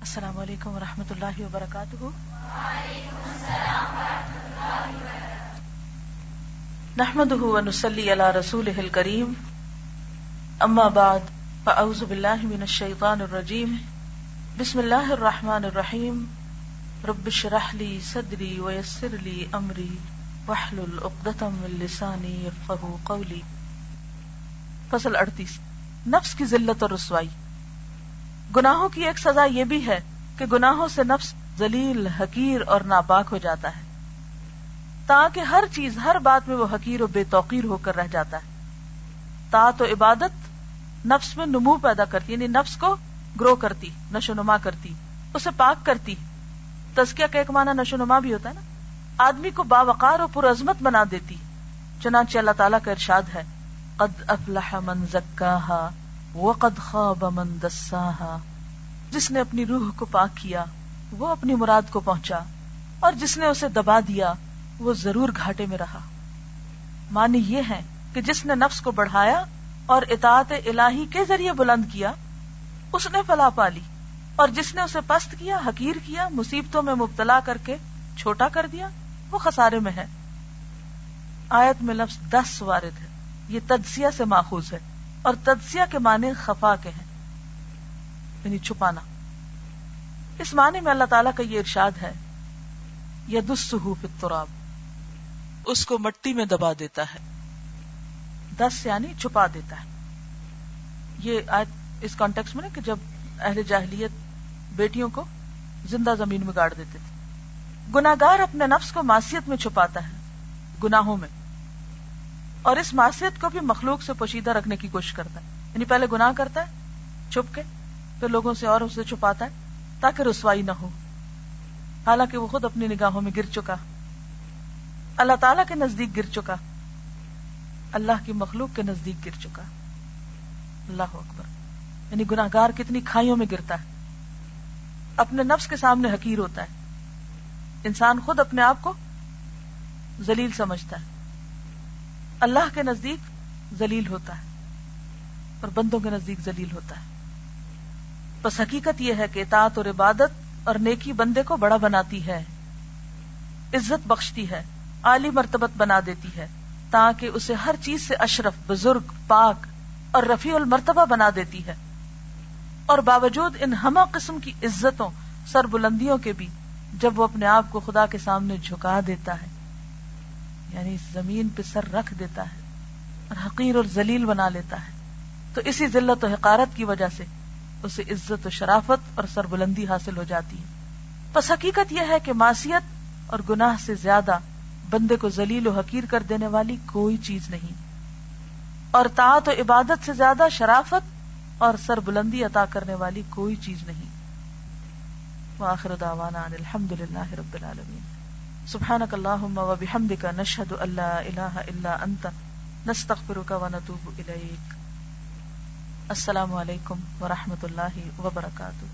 السلام علیکم ورحمۃ اللہ وبرکاتہ۔ نحمد ونسلی علی رسول کریم اما بعد، فاعوذ باللہ من الشیطان الرجیم۔ بسم اللہ الرحمن الرحیم۔ رب شرح لی صدری ویسر لی امری۔ وحلل اقدتم من لسانی یفقہ قولی۔ فصل اڑتیس۔ نفس کی ذلت اور رسوائی۔ گناہوں کی ایک سزا یہ بھی ہے کہ گناہوں سے نفس ذلیل، حقیر اور ناپاک ہو جاتا ہے۔ تاکہ ہر چیز، ہر بات میں وہ حقیر و بے توقیر ہو کر رہ جاتا ہے۔ تا تو عبادت نفس میں نمو پیدا کرتی یعنی نفس کو گرو کرتی، نشو نما کرتی، اسے پاک کرتی۔ تزکیہ کا ایک معنی نشو نما بھی ہوتا ہے نا۔ آدمی کو باوقار اور پرعظمت بنا دیتی، چنانچہ اللہ تعالیٰ کا ارشاد ہے، قد افلح من زکاہا وقد خواب من دساہا جس نے اپنی روح کو پاک کیا، وہ اپنی مراد کو پہنچا، اور جس نے اسے دبا دیا، وہ ضرور گھاٹے میں رہا۔ معنی یہ ہے کہ جس نے نفس کو بڑھایا اور اطاعت الہی کے ذریعے بلند کیا، اس نے فلاح پالی اور جس نے اسے پست کیا، حقیر کیا، مصیبتوں میں مبتلا کر کے چھوٹا کر دیا، وہ خسارے میں ہے۔ آیت میں لفظ دس وارد ہے۔ یہ تجزیہ سے ماخوذ ہے۔ اور تجزیہ کے معنی خفا کے ہیں یعنی چھپانا۔ اس معنی میں اللہ تعالیٰ کا یہ ارشاد ہے اس کو مٹی میں دبا دیتا ہے۔ دس یعنی چھپا دیتا ہے۔ یہ اس کانٹیکس میں نا کہ جب اہل جاہلیت بیٹیوں کو زندہ زمین میں گاڑ دیتے تھے گناگار اپنے نفس کو معصیت میں چھپاتا ہے، گناہوں میں۔ اور اس معصیت کو بھی مخلوق سے پوشیدہ رکھنے کی کوشش کرتا ہے۔ یعنی پہلے گناہ کرتا ہے، چھپ کے، پھر لوگوں سے اور اسے چھپاتا ہے تاکہ رسوائی نہ ہو۔ حالانکہ وہ خود اپنی نگاہوں میں گر چکا۔ اللہ تعالی کے نزدیک گر چکا۔ اللہ کی مخلوق کے نزدیک گر چکا۔ اللہ اکبر۔ یعنی گناہ گار کتنی کھائیوں میں گرتا ہے۔ اپنے نفس کے سامنے حقیر ہوتا ہے۔ انسان خود اپنے آپ کو زلیل سمجھتا ہے۔ اللہ کے نزدیک زلیل ہوتا ہے اور بندوں کے نزدیک زلیل ہوتا ہے۔ بس حقیقت یہ ہے کہ اطاعت اور عبادت اور نیکی بندے کو بڑا بناتی ہے، عزت بخشتی ہے عالی مرتبت بنا دیتی ہے، تاکہ اسے ہر چیز سے اشرف، بزرگ، پاک اور رفیع المرتبہ بنا دیتی ہے۔ اور باوجود ان ہما قسم کی عزتوں سر بلندیوں کے بھی جب وہ اپنے آپ کو خدا کے سامنے جھکا دیتا ہے۔ یعنی زمین پہ سر رکھ دیتا ہے اور حقیر اور ذلیل بنا لیتا ہے تو اسی ذلت و حقارت کی وجہ سے اسے عزت و شرافت اور سر بلندی حاصل ہو جاتی ہے۔ بس حقیقت یہ ہے کہ معصیت اور گناہ سے زیادہ بندے کو ذلیل و حقیر کر دینے والی کوئی چیز نہیں۔ اور طاعت و عبادت سے زیادہ شرافت اور سر بلندی عطا کرنے والی کوئی چیز نہیں۔ وآخر دعوانا ان الحمد للہ رب العالمین۔ سبحانك اللهم وبحمدك نشهد ان لا اله الا انت نستغفرك ونتوب اليك السلام علیکم ورحمۃ اللہ وبرکاتہ۔